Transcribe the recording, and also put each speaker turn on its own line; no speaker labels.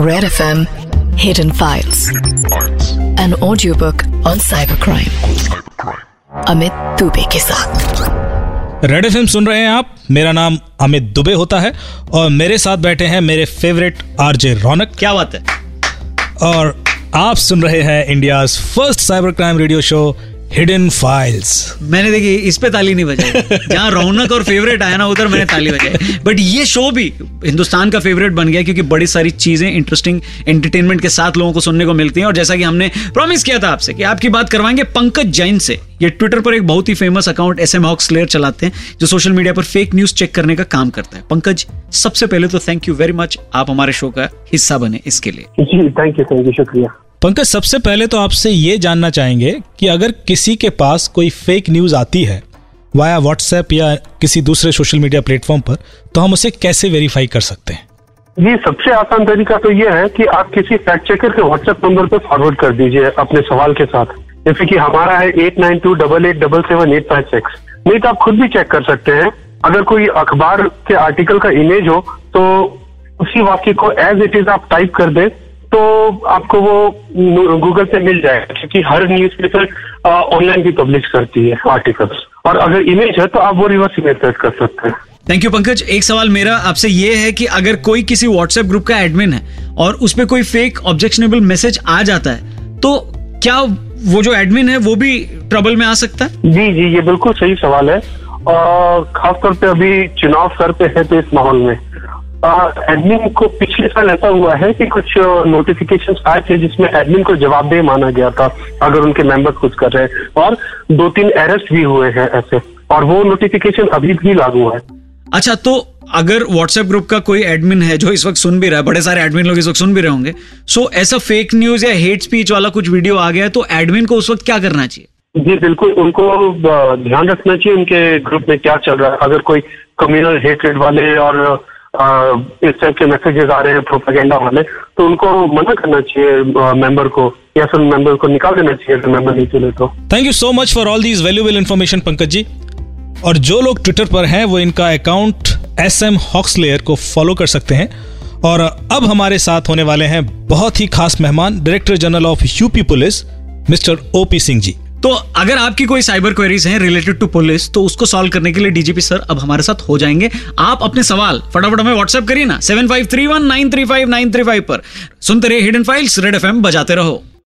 Red FM Hidden Files. An audiobook on cybercrime. Amit Dubey के साथ
red F सुन रहे हैं आप मेरा नाम अमित दुबे होता है और मेरे साथ बैठे हैं मेरे फेवरेट आरजे रौनक
क्या बात है
और आप सुन रहे हैं India first cyber crime radio show hidden files
मैंने देखी इस पे ताली नहीं बजाई। जहाँ रौनक और फेवरेट आया ना उधर मैंने ताली बजाई। बट ये शो भी हिंदुस्तान का फेवरेट बन गया क्योंकि बड़ी सारी चीज़ें इंटरेस्टिंग एंटरटेनमेंट के साथ लोगों को सुनने को मिलती हैं। और जैसा कि हमने प्रॉमिस किया था आपसे कि आपकी बात करवाएँगे पंकज जैन से। ये ट्विटर पर एक बहुत ही famous account S M hoax slayer चलाते हैं जो सोशल मीडिया पर फेक न्यूज़ चेक करने का काम करता है। पंकज सबसे पहले तो थैंक यू वेरी मच आप हमारे शो का हिस्सा बने इसके लिए।
जी थैंक यू थैंक यू शुक्रिया।
पंकज, सबसे पहले तो आपसे ये जानना चाहेंगे कि अगर किसी के पास कोई फेक न्यूज़ आती है वाया व्हाट्सएप या किसी दूसरे सोशल मीडिया प्लेटफॉर्म पर तो हम उसे कैसे वेरीफाई कर सकते हैं?
जी, सबसे आसान तरीका तो ये है कि आप किसी फैक्ट चेकर के व्हाट्सएप नंबर पर फॉरवर्ड कर दीजिए अपने सवाल के साथ। जैसे कि हमारा है eight nine two double eight double seven eight five six नहीं तो आप खुद भी चेक कर सकते हैं। अगर कोई अखबार के आर्टिकल का इमेज हो तो उसी वाक्य को एज इट इज़ आप टाइप कर दें। तो आपको वो गूगल से मिल जाएगा क्योंकि हर न्यूज़ पेपर ऑनलाइन भी पब्लिश करती है आर्टिकल्स और अगर इमेज है तो आप वो रिवर्स इमेज सर्च कर सकते हैं।
थैंक यू पंकज एक सवाल मेरा आपसे ये है कि अगर कोई किसी व्हाट्सएप ग्रुप का एडमिन है और उस पर कोई फेक ऑब्जेक्शनेबल मैसेज आ जाता है तो क्या वो जो एडमिन है वो भी ट्रबल में आ सकता है?
जी जी ये बिल्कुल सही सवाल है। और खासतौर पे अभी चुनाव सर पे है तो इस माहौल में। एडमिन को पिछले साल ऐसा हुआ है कि कुछ नोटिफिकेशन आए थे जिसमें एडमिन को जवाबदेह माना गया था अगर उनके मेंबर कुछ कर रहे हैं। और दो तीन अरेस्ट भी हुए हैं ऐसे और वो नोटिफिकेशन अभी भी लागू है।
अच्छा तो अगर व्हाट्सएप ग्रुप का कोई एडमिन है जो इस वक्त सुन भी रहा है बड़े सारे एडमिन लोग इस वक्त सुन भी रहे होंगे सो ऐसा फेक न्यूज़ या हेट स्पीच वाला कुछ वीडियो आ गया है तो एडमिन को उस वक्त क्या करना चाहिए?
जी बिल्कुल उनको ध्यान रखना चाहिए उनके ग्रुप में क्या चल रहा है। अगर कोई कम्युनल हेटरेड वाले और इस टाइप के मैसेजेस आ रहे हैं प्रोपागेंडा वाले तो उनको मना करना चाहिए मेंबर को, या फिर मेंबर को निकाल देना चाहिए अगर मेंबर नहीं चले तो।
Thank you so much for all these valuable information Pankaj ji. और जो लोग ट्विटर पर हैं, वो इनका अकाउंट एस एम हॉक्सलेयर को फॉलो कर सकते हैं। और अब हमारे साथ होने वाले हैं बहुत ही खास मेहमान director general of UP police mister OP Singh ji.
तो अगर आपकी कोई साइबर क्वेरीज हैं रिलेटेड टू पुलिस तो उसको सॉल्व करने के लिए डीजीपी सर अब हमारे साथ हो जाएँगे। आप अपने सवाल फटाफट हमें व्हाट्सएप करिए ना seven five three one nine three five nine three five पर। सुनते रहे हिडन फाइल्स रेड एफ़ बजाते रहो।